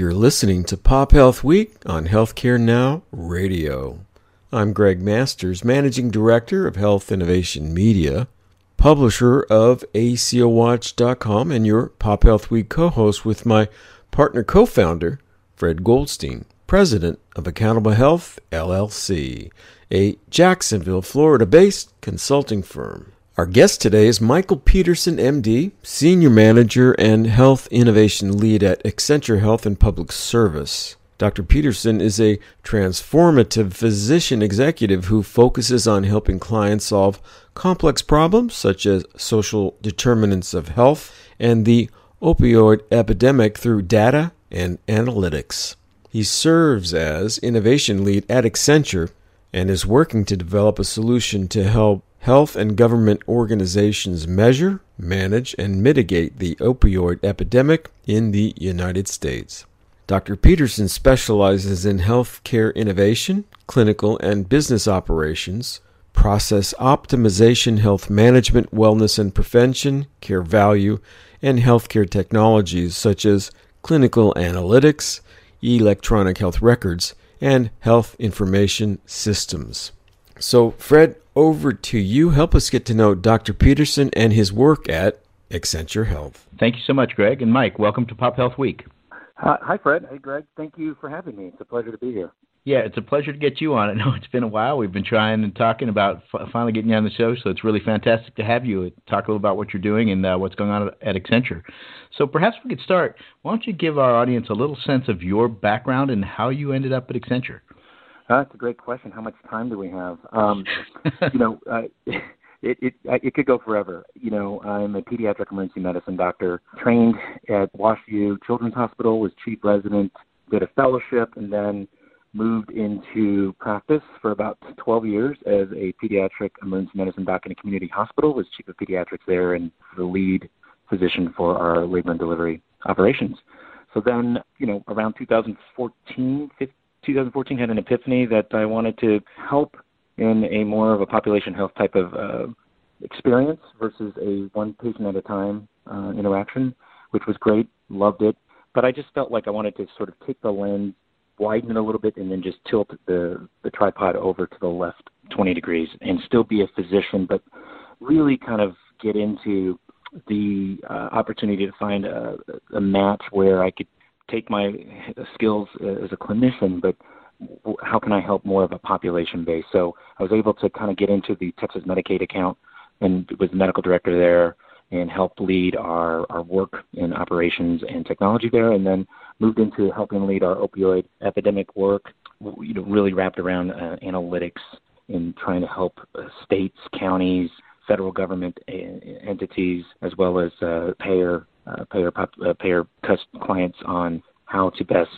You're listening to Pop Health Week on Healthcare Now Radio. I'm Greg Masters, Managing Director of Health Innovation Media, publisher of ACOWatch.com, and your Pop Health Week co host with my partner co founder, Fred Goldstein, President of Accountable Health LLC, a Jacksonville, Florida based consulting firm. Our guest today is Michael Petersen, MD, Senior Manager and Health Innovation Lead at Accenture Health and Public Service. Dr. Petersen is a transformative physician executive who focuses on helping clients solve complex problems such as social determinants of health and the opioid epidemic through data and analytics. He serves as innovation lead at Accenture and is working to develop a solution to help health and government organizations measure, manage, and mitigate the opioid epidemic in the United States. Dr. Petersen specializes in healthcare innovation, clinical and business operations, process optimization, health management, wellness and prevention, care value, and healthcare technologies such as clinical analytics, electronic health records, and health information systems. So, Fred, over to you. Help us get to know Dr. Petersen and his work at Accenture Health. Thank you so much, Greg. And Mike, welcome to Pop Health Week. Hi, Fred. Hey, Greg. Thank you for having me. It's a pleasure to be here. Yeah, it's a pleasure to get you on. I know it's been a while. We've been trying and talking about finally getting you on the show, so it's really fantastic to have you talk a little about what you're doing and uh, what's going on at Accenture. So perhaps we could start. Why don't you give our audience a little sense of your background and how you ended up at Accenture? That's a great question. How much time do we have? Um, you know, uh, it, it it could go forever. You know, I'm a pediatric emergency medicine doctor, trained at Washview Children's Hospital, was chief resident, did a fellowship, and then moved into practice for about 12 years as a pediatric emergency medicine doc in a community hospital. Was chief of pediatrics there and the lead physician for our labor and delivery operations. So then, you know, around 2014, 15, 2014 had an epiphany that I wanted to help in a more of a population health type of uh, experience versus a one patient at a time uh, interaction, which was great, loved it. But I just felt like I wanted to sort of take the lens, widen it a little bit, and then just tilt the the tripod over to the left 20 degrees, and still be a physician, but really kind of get into the uh, opportunity to find a, a match where I could take my skills as a clinician, but how can I help more of a population base? So I was able to kind of get into the Texas Medicaid account and was the medical director there and helped lead our, our work in operations and technology there, and then moved into helping lead our opioid epidemic work, you know, really wrapped around uh, analytics in trying to help uh, states, counties, federal government uh, entities, as well as uh, payer uh, payer pop, uh, payer clients on how to best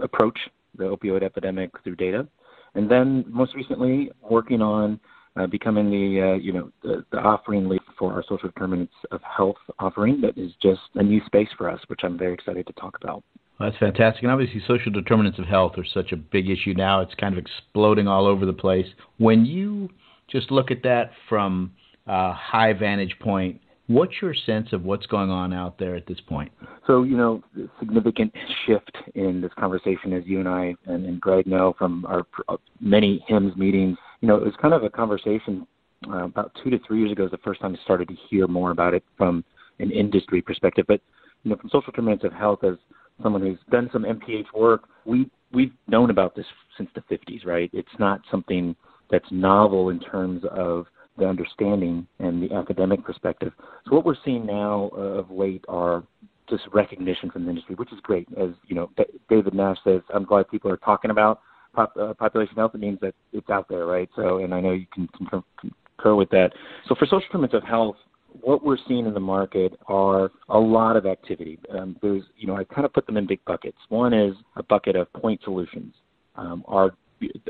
approach the opioid epidemic through data, and then most recently working on uh, becoming the uh, you know the, the, offering lead for our social determinants of health offering that is just a new space for us, which I'm very excited to talk about. Well, that's fantastic, and obviously social determinants of health are such a big issue now. It's kind of exploding all over the place. When you just look at that from a high vantage point What's your sense of what's going on out there at this point? So, you know, significant shift in this conversation, as you and I and, and Greg know from our uh, many HIMSS meetings. You know, it was kind of a conversation uh, about two to three years ago. Is the first time I started to hear more about it from an industry perspective. But you know, from social determinants of health, as someone who's done some MPH work, we we've known about this since the 50s, right? It's not something that's novel in terms of the understanding and the academic perspective. So what we're seeing now uh, of late are just recognition from the industry, which is great. As you know, David Nash says, I'm glad people are talking about pop, uh, population health. It means that it's out there, right? So, and I know you can concur, concur with that. So for social determinants of health, what we're seeing in the market are a lot of activity. Um, there's, you know, I kind of put them in big buckets. One is a bucket of point solutions. Um, are,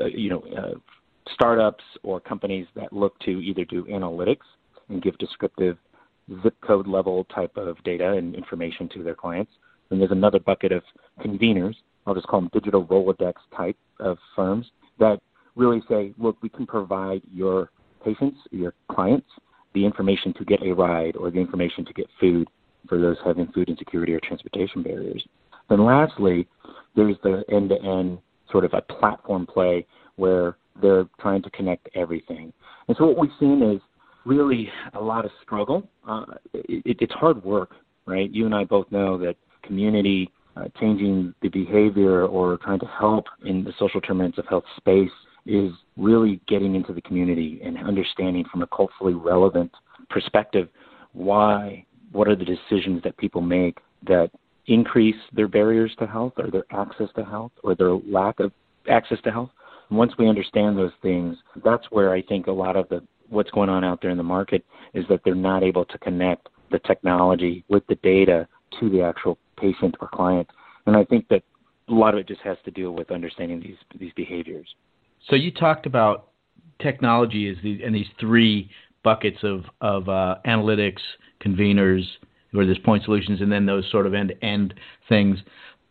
uh, you know, uh, startups or companies that look to either do analytics and give descriptive zip code level type of data and information to their clients. And there's another bucket of conveners, I'll just call them digital Rolodex type of firms that really say, look, we can provide your patients, your clients, the information to get a ride or the information to get food for those having food insecurity or transportation barriers. Then lastly, there's the end to end sort of a platform play where they're trying to connect everything. And so what we've seen is really a lot of struggle. Uh, it, it's hard work, right? You and I both know that community uh, changing the behavior or trying to help in the social determinants of health space is really getting into the community and understanding from a culturally relevant perspective why, what are the decisions that people make that increase their barriers to health or their access to health or their lack of access to health. Once we understand those things, that's where I think a lot of the what's going on out there in the market is that they're not able to connect the technology with the data to the actual patient or client. And I think that a lot of it just has to do with understanding these these behaviors. So you talked about technology as the, and these three buckets of of uh, analytics, conveners, or there's point solutions, and then those sort of end to end things.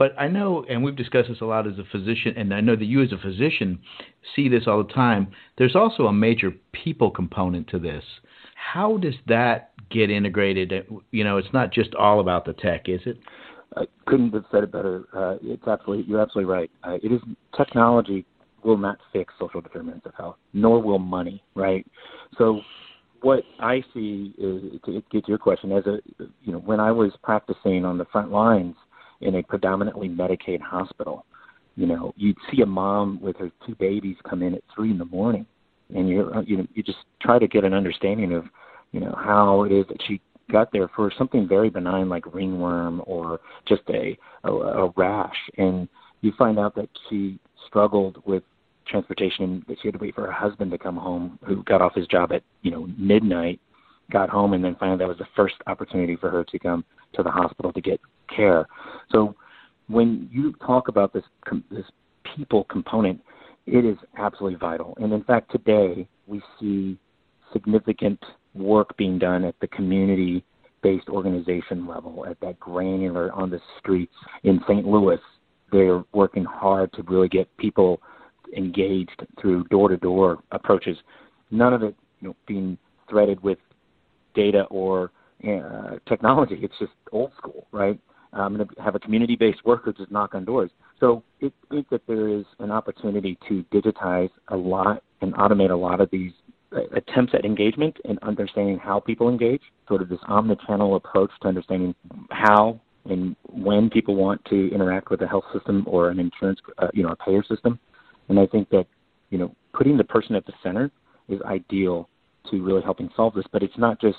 But I know, and we've discussed this a lot as a physician, and I know that you as a physician see this all the time. There's also a major people component to this. How does that get integrated? You know, it's not just all about the tech, is it? I couldn't have said it better. Uh, it's absolutely you're absolutely right. Uh, it is technology will not fix social determinants of health, nor will money. Right. So what I see is to get to your question as a you know when I was practicing on the front lines in a predominantly Medicaid hospital, you know you'd see a mom with her two babies come in at three in the morning, and you you know you just try to get an understanding of you know how it is that she got there for something very benign like ringworm or just a a, a rash, and you find out that she struggled with transportation that she had to wait for her husband to come home who got off his job at you know midnight got home and then finally that was the first opportunity for her to come to the hospital to get care so when you talk about this this people component it is absolutely vital and in fact today we see significant work being done at the community based organization level at that granular on the streets in St. Louis they're working hard to really get people engaged through door-to-door approaches. None of it you know, being threaded with data or uh, technology. It's just old school, right? I'm going to have a community-based worker just knock on doors. So I think that there is an opportunity to digitize a lot and automate a lot of these uh, attempts at engagement and understanding how people engage, sort of this omnichannel approach to understanding how and when people want to interact with a health system or an insurance, uh, you know, a payer system. And I think that, you know, putting the person at the center is ideal to really helping solve this. But it's not just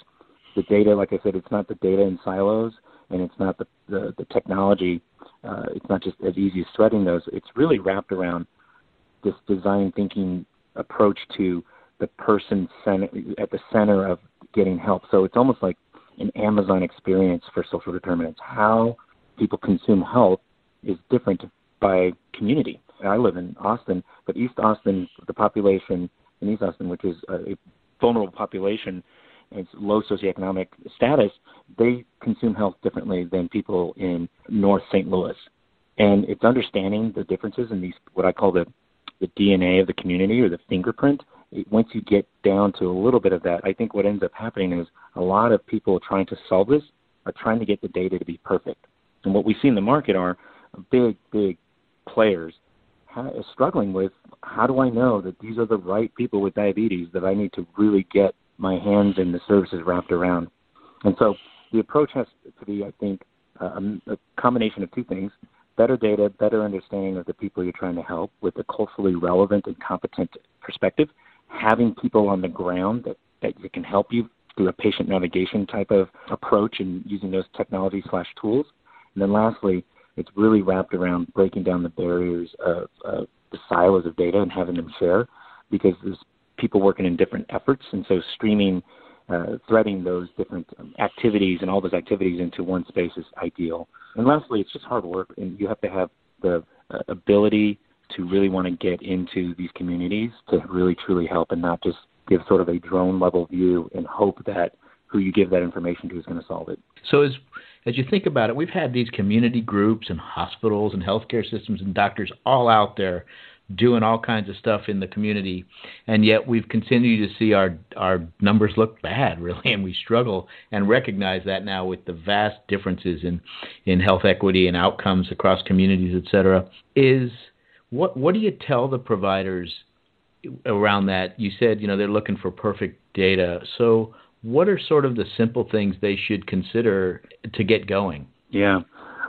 the data, like I said, it's not the data in silos and it's not the, the, the technology. Uh, it's not just as easy as threading those. It's really wrapped around this design thinking approach to the person center, at the center of getting help. So it's almost like an Amazon experience for social determinants. How people consume health is different by community. I live in Austin, but East Austin, the population in East Austin, which is a vulnerable population, it's low socioeconomic status, they consume health differently than people in North St. Louis. And it's understanding the differences in these, what I call the, the DNA of the community or the fingerprint. It, once you get down to a little bit of that, I think what ends up happening is a lot of people trying to solve this are trying to get the data to be perfect. And what we see in the market are big, big players struggling with how do I know that these are the right people with diabetes that I need to really get my hands and the services wrapped around. And so the approach has to be, I think, a, a combination of two things better data, better understanding of the people you're trying to help with a culturally relevant and competent perspective, having people on the ground that, that can help you through a patient navigation type of approach and using those technology slash tools. And then lastly, it's really wrapped around breaking down the barriers of, of the silos of data and having them share because there's people working in different efforts. And so streaming, uh, threading those different um, activities and all those activities into one space is ideal. And lastly, it's just hard work, and you have to have the uh, ability to really want to get into these communities to really truly help and not just give sort of a drone level view and hope that who you give that information to is going to solve it. So as as you think about it, we've had these community groups and hospitals and healthcare systems and doctors all out there doing all kinds of stuff in the community, and yet we've continued to see our our numbers look bad, really, and we struggle and recognize that now with the vast differences in in health equity and outcomes across communities, et cetera. Is what what do you tell the providers around that? You said you know they're looking for perfect data, so what are sort of the simple things they should consider to get going? Yeah,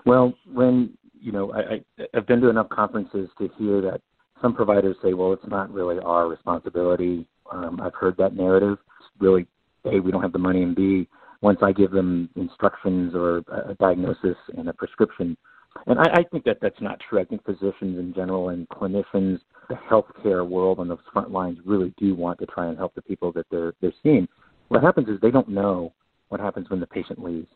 well, when you know, I, I, I've been to enough conferences to hear that some providers say, well, it's not really our responsibility. Um, I've heard that narrative. It's really, A, we don't have the money, and B, once I give them instructions or a diagnosis and a prescription, and I, I think that that's not true. I think physicians in general and clinicians, the healthcare world on the front lines really do want to try and help the people that they're they're seeing. What happens is they don't know what happens when the patient leaves.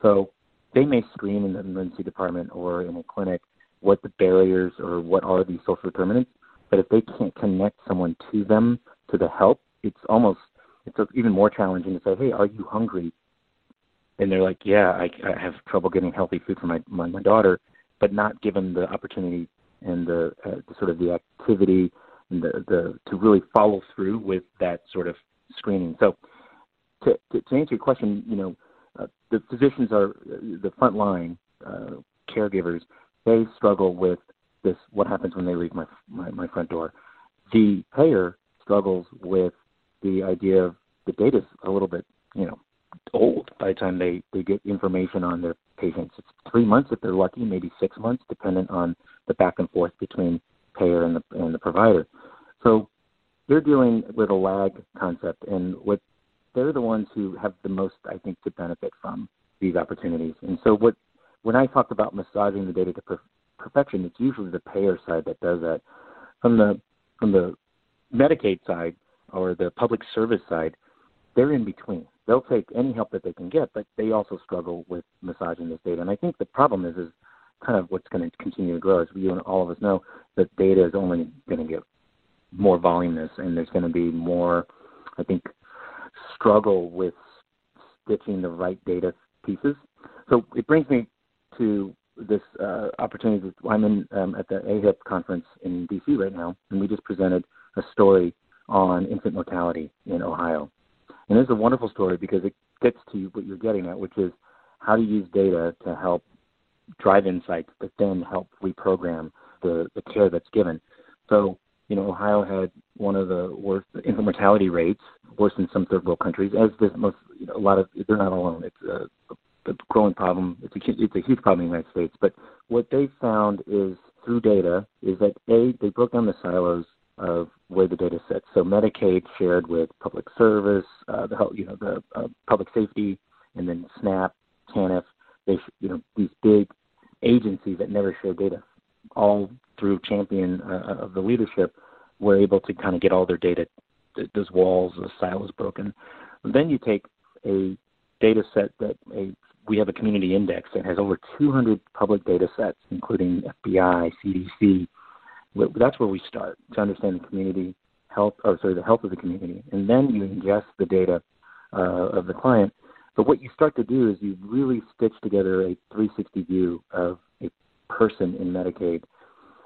So they may screen in the emergency department or in a clinic what the barriers or what are these social determinants. But if they can't connect someone to them to the help, it's almost it's even more challenging to say, "Hey, are you hungry?" And they're like, "Yeah, I, I have trouble getting healthy food for my my, my daughter," but not given the opportunity and the, uh, the sort of the activity and the the to really follow through with that sort of screening. So, to to, to answer your question, you know, uh, the physicians are the front line uh, caregivers. They struggle with this. What happens when they leave my, my my front door? The payer struggles with the idea of the data's a little bit, you know, old by the time they they get information on their patients. It's three months if they're lucky, maybe six months, dependent on the back and forth between payer and the and the provider. So they're dealing with a lag concept, and what they're the ones who have the most, I think, to benefit from these opportunities. And so, what when I talk about massaging the data to per- perfection, it's usually the payer side that does that. From the from the Medicaid side or the public service side, they're in between. They'll take any help that they can get, but they also struggle with massaging this data. And I think the problem is is kind of what's going to continue to grow. As you and all of us know, that data is only going to get more voluminous, and there's going to be more, I think, struggle with stitching the right data pieces. So it brings me to this uh, opportunity. I'm in um, at the AHIP conference in DC right now, and we just presented a story on infant mortality in Ohio. And it's a wonderful story because it gets to what you're getting at, which is how to use data to help drive insights, that then help reprogram the, the care that's given. So you know, Ohio had one of the worst infant mortality rates, worse than some third world countries. As does most, you know, a lot of they're not alone. It's a, a growing problem. It's a it's a huge problem in the United States. But what they found is through data is that a they broke down the silos of where the data sits. So Medicaid shared with public service, uh, the you know the uh, public safety, and then SNAP, TANF. They you know these big agencies that never share data, all through champion uh, of the leadership were able to kind of get all their data, those walls, those silos broken. And then you take a data set that a we have a community index that has over 200 public data sets, including FBI, CDC. That's where we start to understand the community health, or sorry, the health of the community, and then you ingest the data uh, of the client. But what you start to do is you really stitch together a 360 view of a person in Medicaid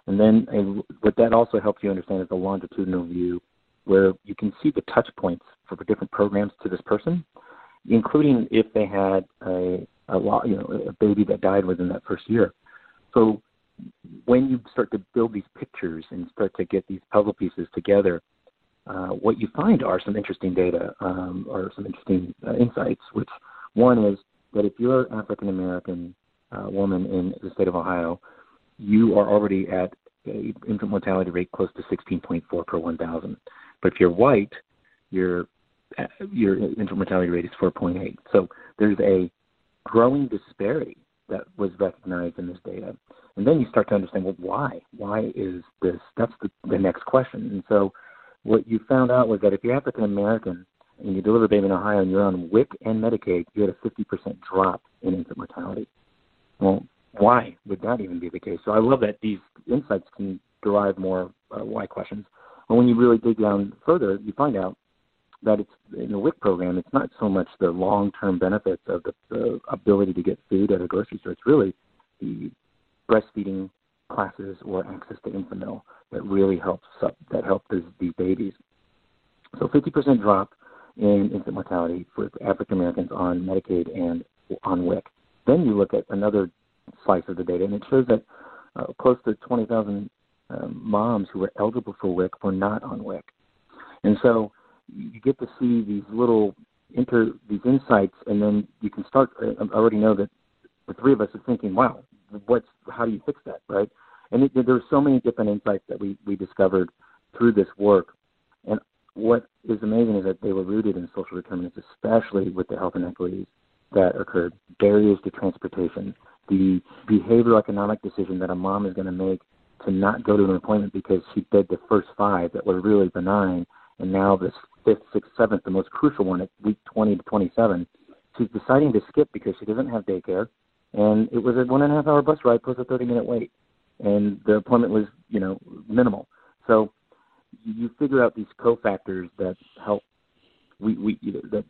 and then and what that also helps you understand is the longitudinal view, where you can see the touch points for different programs to this person, including if they had a a lot, you know, a baby that died within that first year. So when you start to build these pictures and start to get these puzzle pieces together, uh, what you find are some interesting data um, or some interesting uh, insights. Which one is that if you're an African American uh, woman in the state of Ohio, you are already at a infant mortality rate close to 16.4 per 1,000. But if you're white, your your infant mortality rate is 4.8. So there's a growing disparity that was recognized in this data. And then you start to understand, well, why? Why is this? That's the, the next question. And so what you found out was that if you're African American and you deliver a baby in Ohio and you're on WIC and Medicaid, you had a 50% drop in infant mortality. Well, why would that even be the case? So I love that these insights can derive more uh, why questions. And when you really dig down further, you find out that it's in the WIC program. It's not so much the long-term benefits of the, the ability to get food at a grocery store. It's really the breastfeeding classes or access to Enfamil that really helps that help these babies. So 50% drop in infant mortality for African Americans on Medicaid and on WIC. Then you look at another slice of the data, and it shows that uh, close to 20,000 um, moms who were eligible for WIC were not on WIC. And so you get to see these little inter these insights, and then you can start. I already know that the three of us are thinking, "Wow, what's how do you fix that?" Right? And it, there are so many different insights that we we discovered through this work. And what is amazing is that they were rooted in social determinants, especially with the health inequities that occurred, barriers to transportation, the behavioral economic decision that a mom is going to make to not go to an appointment because she did the first five that were really benign, and now this fifth, sixth, seventh, the most crucial one at week 20 to 27, she's deciding to skip because she doesn't have daycare, and it was a one and a half hour bus ride plus a 30 minute wait, and the appointment was you know minimal. So you figure out these cofactors that help we we that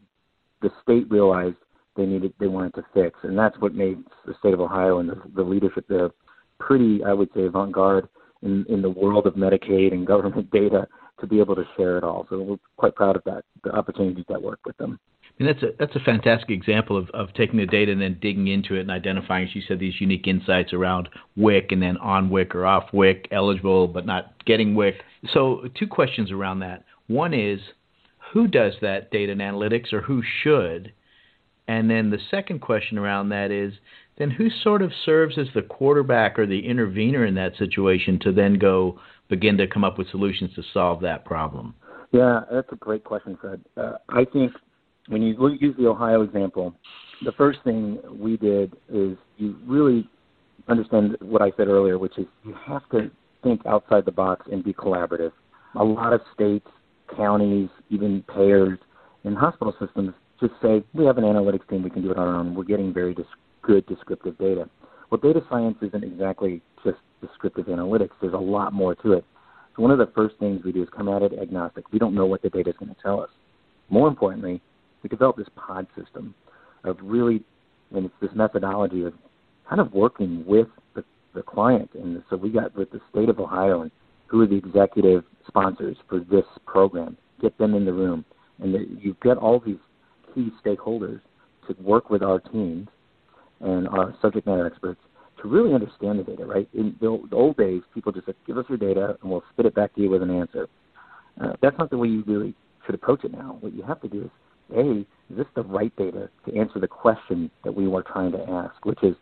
the state realized they needed they wanted to fix, and that's what made the state of Ohio and the, the leadership there pretty, I would say, avant-garde in in the world of Medicaid and government data to be able to share it all. So we're quite proud of that, the opportunities that work with them. And that's a that's a fantastic example of, of taking the data and then digging into it and identifying, as you said, these unique insights around WIC and then on WIC or off WIC, eligible but not getting WIC. So two questions around that. One is who does that data and analytics or who should? And then the second question around that is then who sort of serves as the quarterback or the intervener in that situation to then go begin to come up with solutions to solve that problem? Yeah, that's a great question, Fred. Uh, I think when you use the Ohio example, the first thing we did is you really understand what I said earlier, which is you have to think outside the box and be collaborative. A lot of states, counties, even payers, and hospital systems just say, we have an analytics team, we can do it on our own. We're getting very dis- good descriptive data. Well, data science isn't exactly just descriptive analytics. There's a lot more to it. So one of the first things we do is come at it agnostic. We don't know what the data is going to tell us. More importantly, we develop this pod system of really, and it's this methodology of kind of working with the, the client. And so we got with the state of Ohio and who are the executive sponsors for this program, get them in the room. And the, you get all these key stakeholders to work with our teams and our subject matter experts to really understand the data, right? In the, the old days, people just said, give us your data and we'll spit it back to you with an answer. Uh, that's not the way you really should approach it now. What you have to do is, A, is this the right data to answer the question that we were trying to ask, which is,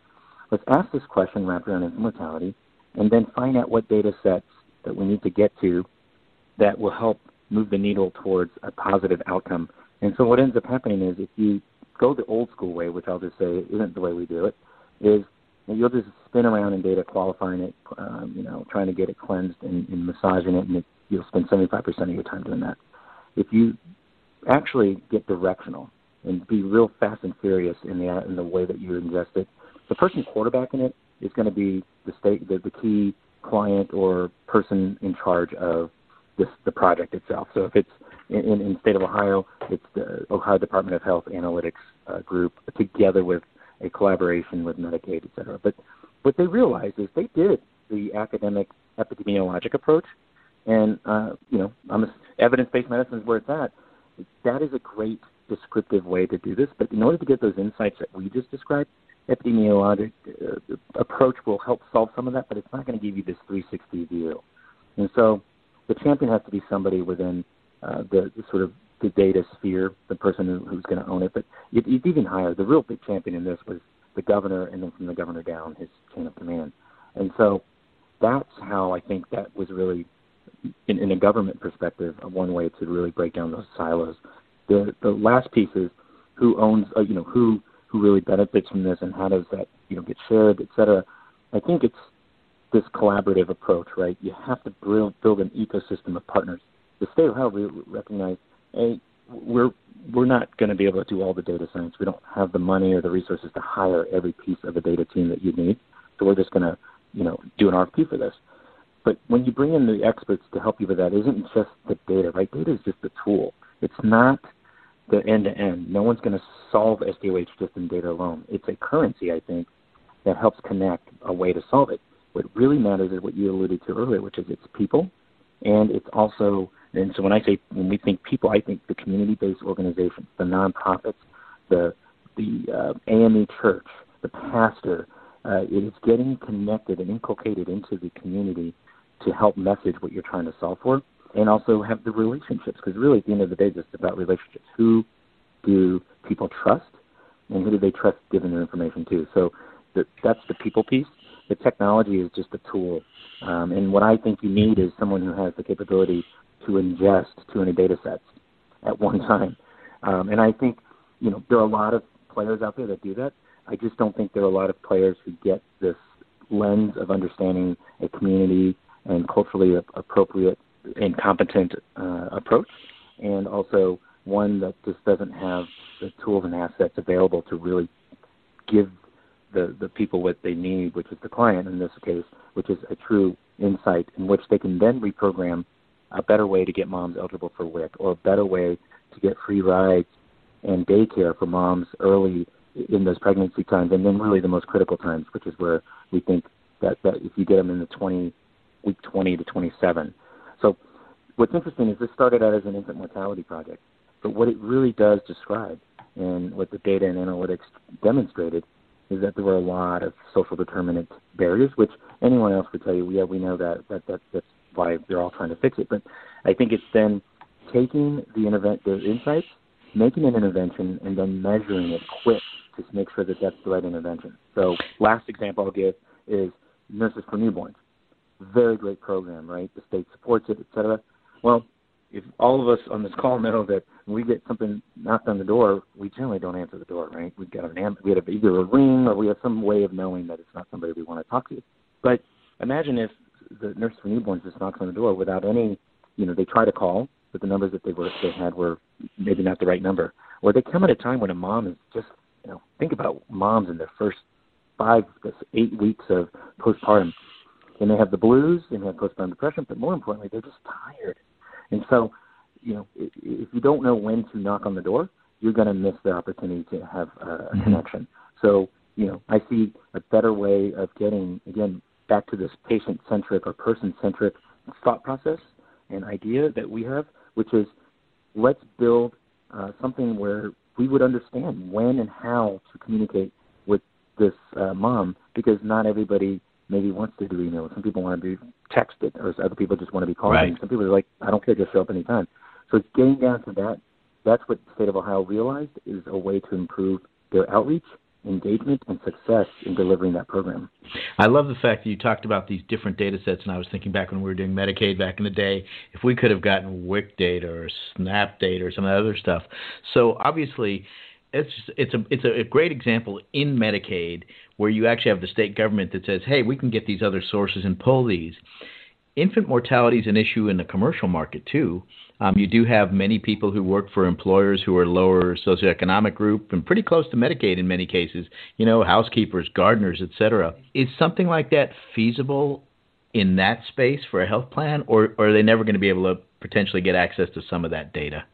let's ask this question wrapped around infant mortality and then find out what data sets that we need to get to that will help move the needle towards a positive outcome and so what ends up happening is if you go the old school way, which I'll just say isn't the way we do it, is you'll just spin around in data, qualifying it, um, you know, trying to get it cleansed and, and massaging it, and it, you'll spend 75% of your time doing that. If you actually get directional and be real fast and furious in the in the way that you ingest it, the person quarterbacking it is going to be the state, the, the key client or person in charge of this the project itself. So if it's in, in the state of Ohio, it's the Ohio Department of Health Analytics uh, Group together with a collaboration with Medicaid, et cetera. But what they realized is they did the academic epidemiologic approach, and uh, you know, I'm evidence-based medicine is where it's at. That is a great descriptive way to do this. But in order to get those insights that we just described, epidemiologic uh, approach will help solve some of that, but it's not going to give you this 360 view. And so the champion has to be somebody within uh, the, the sort of the data sphere, the person who, who's going to own it. But it, it's even higher. The real big champion in this was the governor, and then from the governor down, his chain of command. And so that's how I think that was really, in, in a government perspective, one way to really break down those silos. The the last piece is who owns, uh, you know, who who really benefits from this, and how does that you know get shared, et cetera. I think it's this collaborative approach, right? You have to build, build an ecosystem of partners. The state of Ohio we recognize, hey, we're we're not going to be able to do all the data science. We don't have the money or the resources to hire every piece of a data team that you need. So we're just going to, you know, do an RFP for this. But when you bring in the experts to help you with that, isn't just the data, right? Data is just a tool. It's not the end to end. No one's going to solve SDOH just in data alone. It's a currency, I think, that helps connect a way to solve it What really matters is what you alluded to earlier, which is it's people, and it's also and so when I say when we think people, I think the community-based organizations, the nonprofits, the the uh, AME church, the pastor. Uh, it is getting connected and inculcated into the community to help message what you're trying to solve for, and also have the relationships. Because really, at the end of the day, it's about relationships. Who do people trust, and who do they trust giving their information to? So the, that's the people piece. The technology is just a tool, um, and what I think you need is someone who has the capability to ingest 200 data sets at one time. Um, and I think you know there are a lot of players out there that do that. I just don't think there are a lot of players who get this lens of understanding a community and culturally appropriate and competent uh, approach, and also one that just doesn't have the tools and assets available to really give the, the people what they need, which is the client in this case, which is a true insight in which they can then reprogram a better way to get moms eligible for WIC or a better way to get free rides and daycare for moms early in those pregnancy times and then really the most critical times, which is where we think that, that if you get them in the 20, week 20 to 27. So what's interesting is this started out as an infant mortality project, but what it really does describe and what the data and analytics demonstrated is that there were a lot of social determinant barriers, which anyone else would tell you, yeah, we know that, that, that that's why they're all trying to fix it. But I think it's then taking the, intervent, the insights, making an intervention, and then measuring it quick to make sure that that's the right intervention. So last example I'll give is Nurses for Newborns. Very great program, right? The state supports it, et cetera. Well, if all of us on this call know that when we get something knocked on the door, we generally don't answer the door, right? We've got an we have either a ring or we have some way of knowing that it's not somebody we want to talk to. But imagine if the nurse for newborns just knocks on the door without any, you know, they try to call, but the numbers that they were they had were maybe not the right number, or they come at a time when a mom is just, you know, think about moms in their first five eight weeks of postpartum, and they have the blues and they have postpartum depression, but more importantly, they're just tired and so, you know, if you don't know when to knock on the door, you're going to miss the opportunity to have a mm-hmm. connection. So, you know, I see a better way of getting, again, back to this patient centric or person centric thought process and idea that we have, which is let's build uh, something where we would understand when and how to communicate with this uh, mom because not everybody maybe wants to do email. Some people want to be texted, or other people just want to be called. Right. Some people are like, I don't care, just show up anytime. So it's getting down to that. That's what the state of Ohio realized is a way to improve their outreach, engagement, and success in delivering that program. I love the fact that you talked about these different data sets, and I was thinking back when we were doing Medicaid back in the day, if we could have gotten WIC data or SNAP data or some of that other stuff. So obviously, it's it's a it's a great example in Medicaid where you actually have the state government that says, "Hey, we can get these other sources and pull these." Infant mortality is an issue in the commercial market too. Um, you do have many people who work for employers who are lower socioeconomic group and pretty close to Medicaid in many cases. You know, housekeepers, gardeners, etc. Is something like that feasible in that space for a health plan, or, or are they never going to be able to potentially get access to some of that data?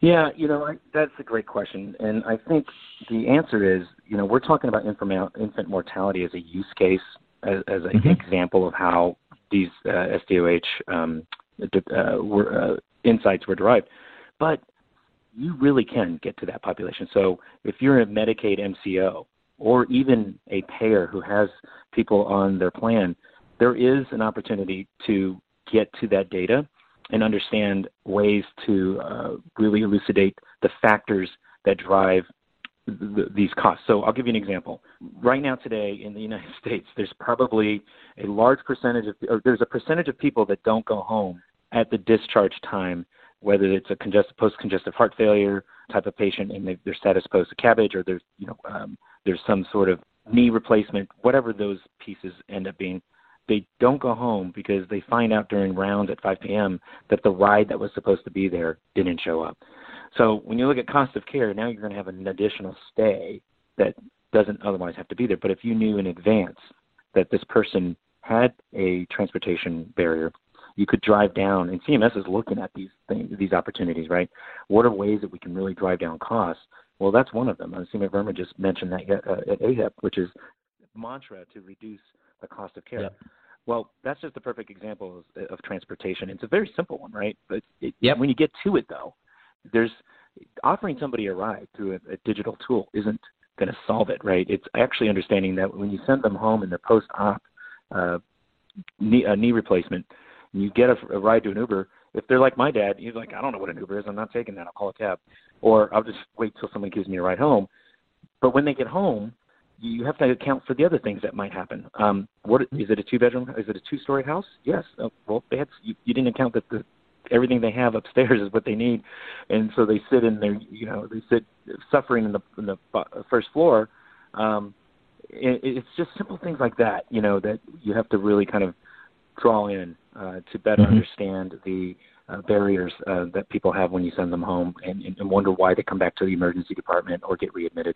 Yeah, you know, I, that's a great question, and I think the answer is, you know, we're talking about infant, mortality as a use case, as, as an mm-hmm. example of how these uh, SDOH um, uh, were, uh, insights were derived. But you really can get to that population. So if you're a Medicaid MCO or even a payer who has people on their plan, there is an opportunity to get to that data and understand ways to uh, really elucidate the factors that drive th- these costs. So I'll give you an example. Right now, today in the United States, there's probably a large percentage of, or there's a percentage of people that don't go home at the discharge time, whether it's a congestive, post-congestive heart failure type of patient and they, their status post CABG, or there's you know um, there's some sort of knee replacement, whatever those pieces end up being they don't go home because they find out during rounds at 5 p.m. that the ride that was supposed to be there didn't show up. So when you look at cost of care, now you're going to have an additional stay that doesn't otherwise have to be there. But if you knew in advance that this person had a transportation barrier, you could drive down. And CMS is looking at these things, these opportunities, right? What are ways that we can really drive down costs? Well, that's one of them. Uh, Seema Verma just mentioned that uh, at AHIP, which is mantra to reduce the cost of care. Well, that's just the perfect example of, of transportation. It's a very simple one, right? But it, yep. when you get to it, though, there's offering somebody a ride through a, a digital tool isn't going to solve it, right? It's actually understanding that when you send them home in their post-op uh, knee, uh, knee replacement, and you get a, a ride to an Uber. If they're like my dad, he's like, I don't know what an Uber is. I'm not taking that. I'll call a cab, or I'll just wait till someone gives me a ride home. But when they get home, you have to account for the other things that might happen. Um, what is it? A two bedroom? Is it a two story house? Yes. Uh, well, they had you, you didn't account that the everything they have upstairs is what they need, and so they sit in their you know they sit suffering in the in the first floor. Um, it, it's just simple things like that, you know, that you have to really kind of draw in uh, to better mm-hmm. understand the uh, barriers uh, that people have when you send them home, and, and wonder why they come back to the emergency department or get readmitted.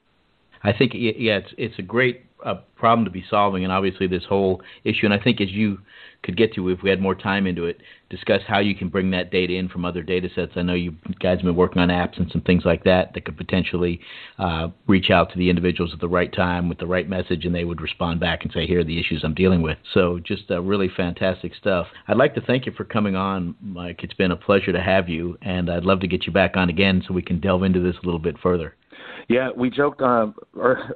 I think yeah, it's it's a great uh, problem to be solving, and obviously this whole issue. And I think as you could get to if we had more time into it, discuss how you can bring that data in from other data sets. I know you guys have been working on apps and some things like that that could potentially uh, reach out to the individuals at the right time with the right message, and they would respond back and say, "Here are the issues I'm dealing with." So just uh, really fantastic stuff. I'd like to thank you for coming on, Mike. It's been a pleasure to have you, and I'd love to get you back on again so we can delve into this a little bit further. Yeah, we joked um,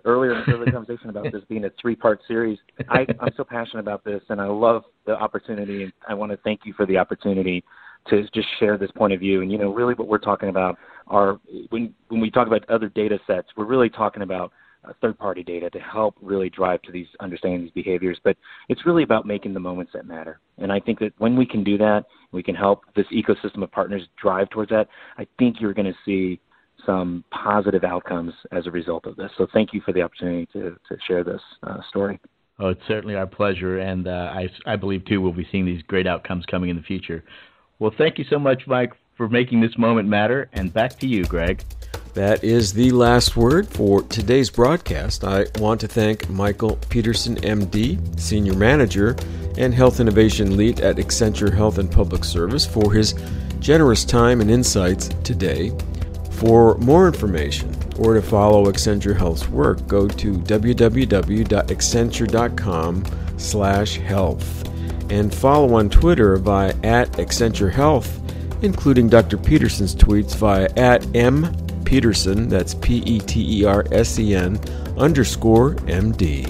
earlier in the conversation about this being a three-part series. I, I'm so passionate about this, and I love the opportunity. And I want to thank you for the opportunity to just share this point of view. And you know, really, what we're talking about are when when we talk about other data sets, we're really talking about uh, third-party data to help really drive to these understanding these behaviors. But it's really about making the moments that matter. And I think that when we can do that, we can help this ecosystem of partners drive towards that. I think you're going to see some positive outcomes as a result of this. So thank you for the opportunity to, to share this uh, story. Oh, it's certainly our pleasure, and uh, I, I believe too we'll be seeing these great outcomes coming in the future. Well, thank you so much, Mike, for making this moment matter. And back to you, Greg. That is the last word for today's broadcast. I want to thank Michael Petersen, MD, Senior Manager and Health Innovation Lead at Accenture Health and Public Service, for his generous time and insights today. For more information or to follow Accenture Health's work, go to www.accenture.com slash health and follow on Twitter via at Accenture Health, including Dr. Petersen's tweets via at M Petersen, that's P-E-T-E-R-S-E-N underscore M-D.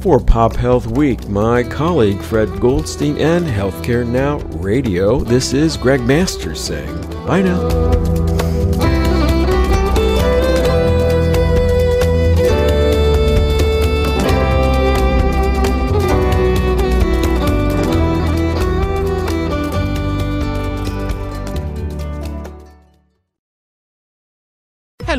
For Pop Health Week, my colleague Fred Goldstein and Healthcare Now Radio, this is Greg Masters saying bye now.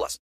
plus.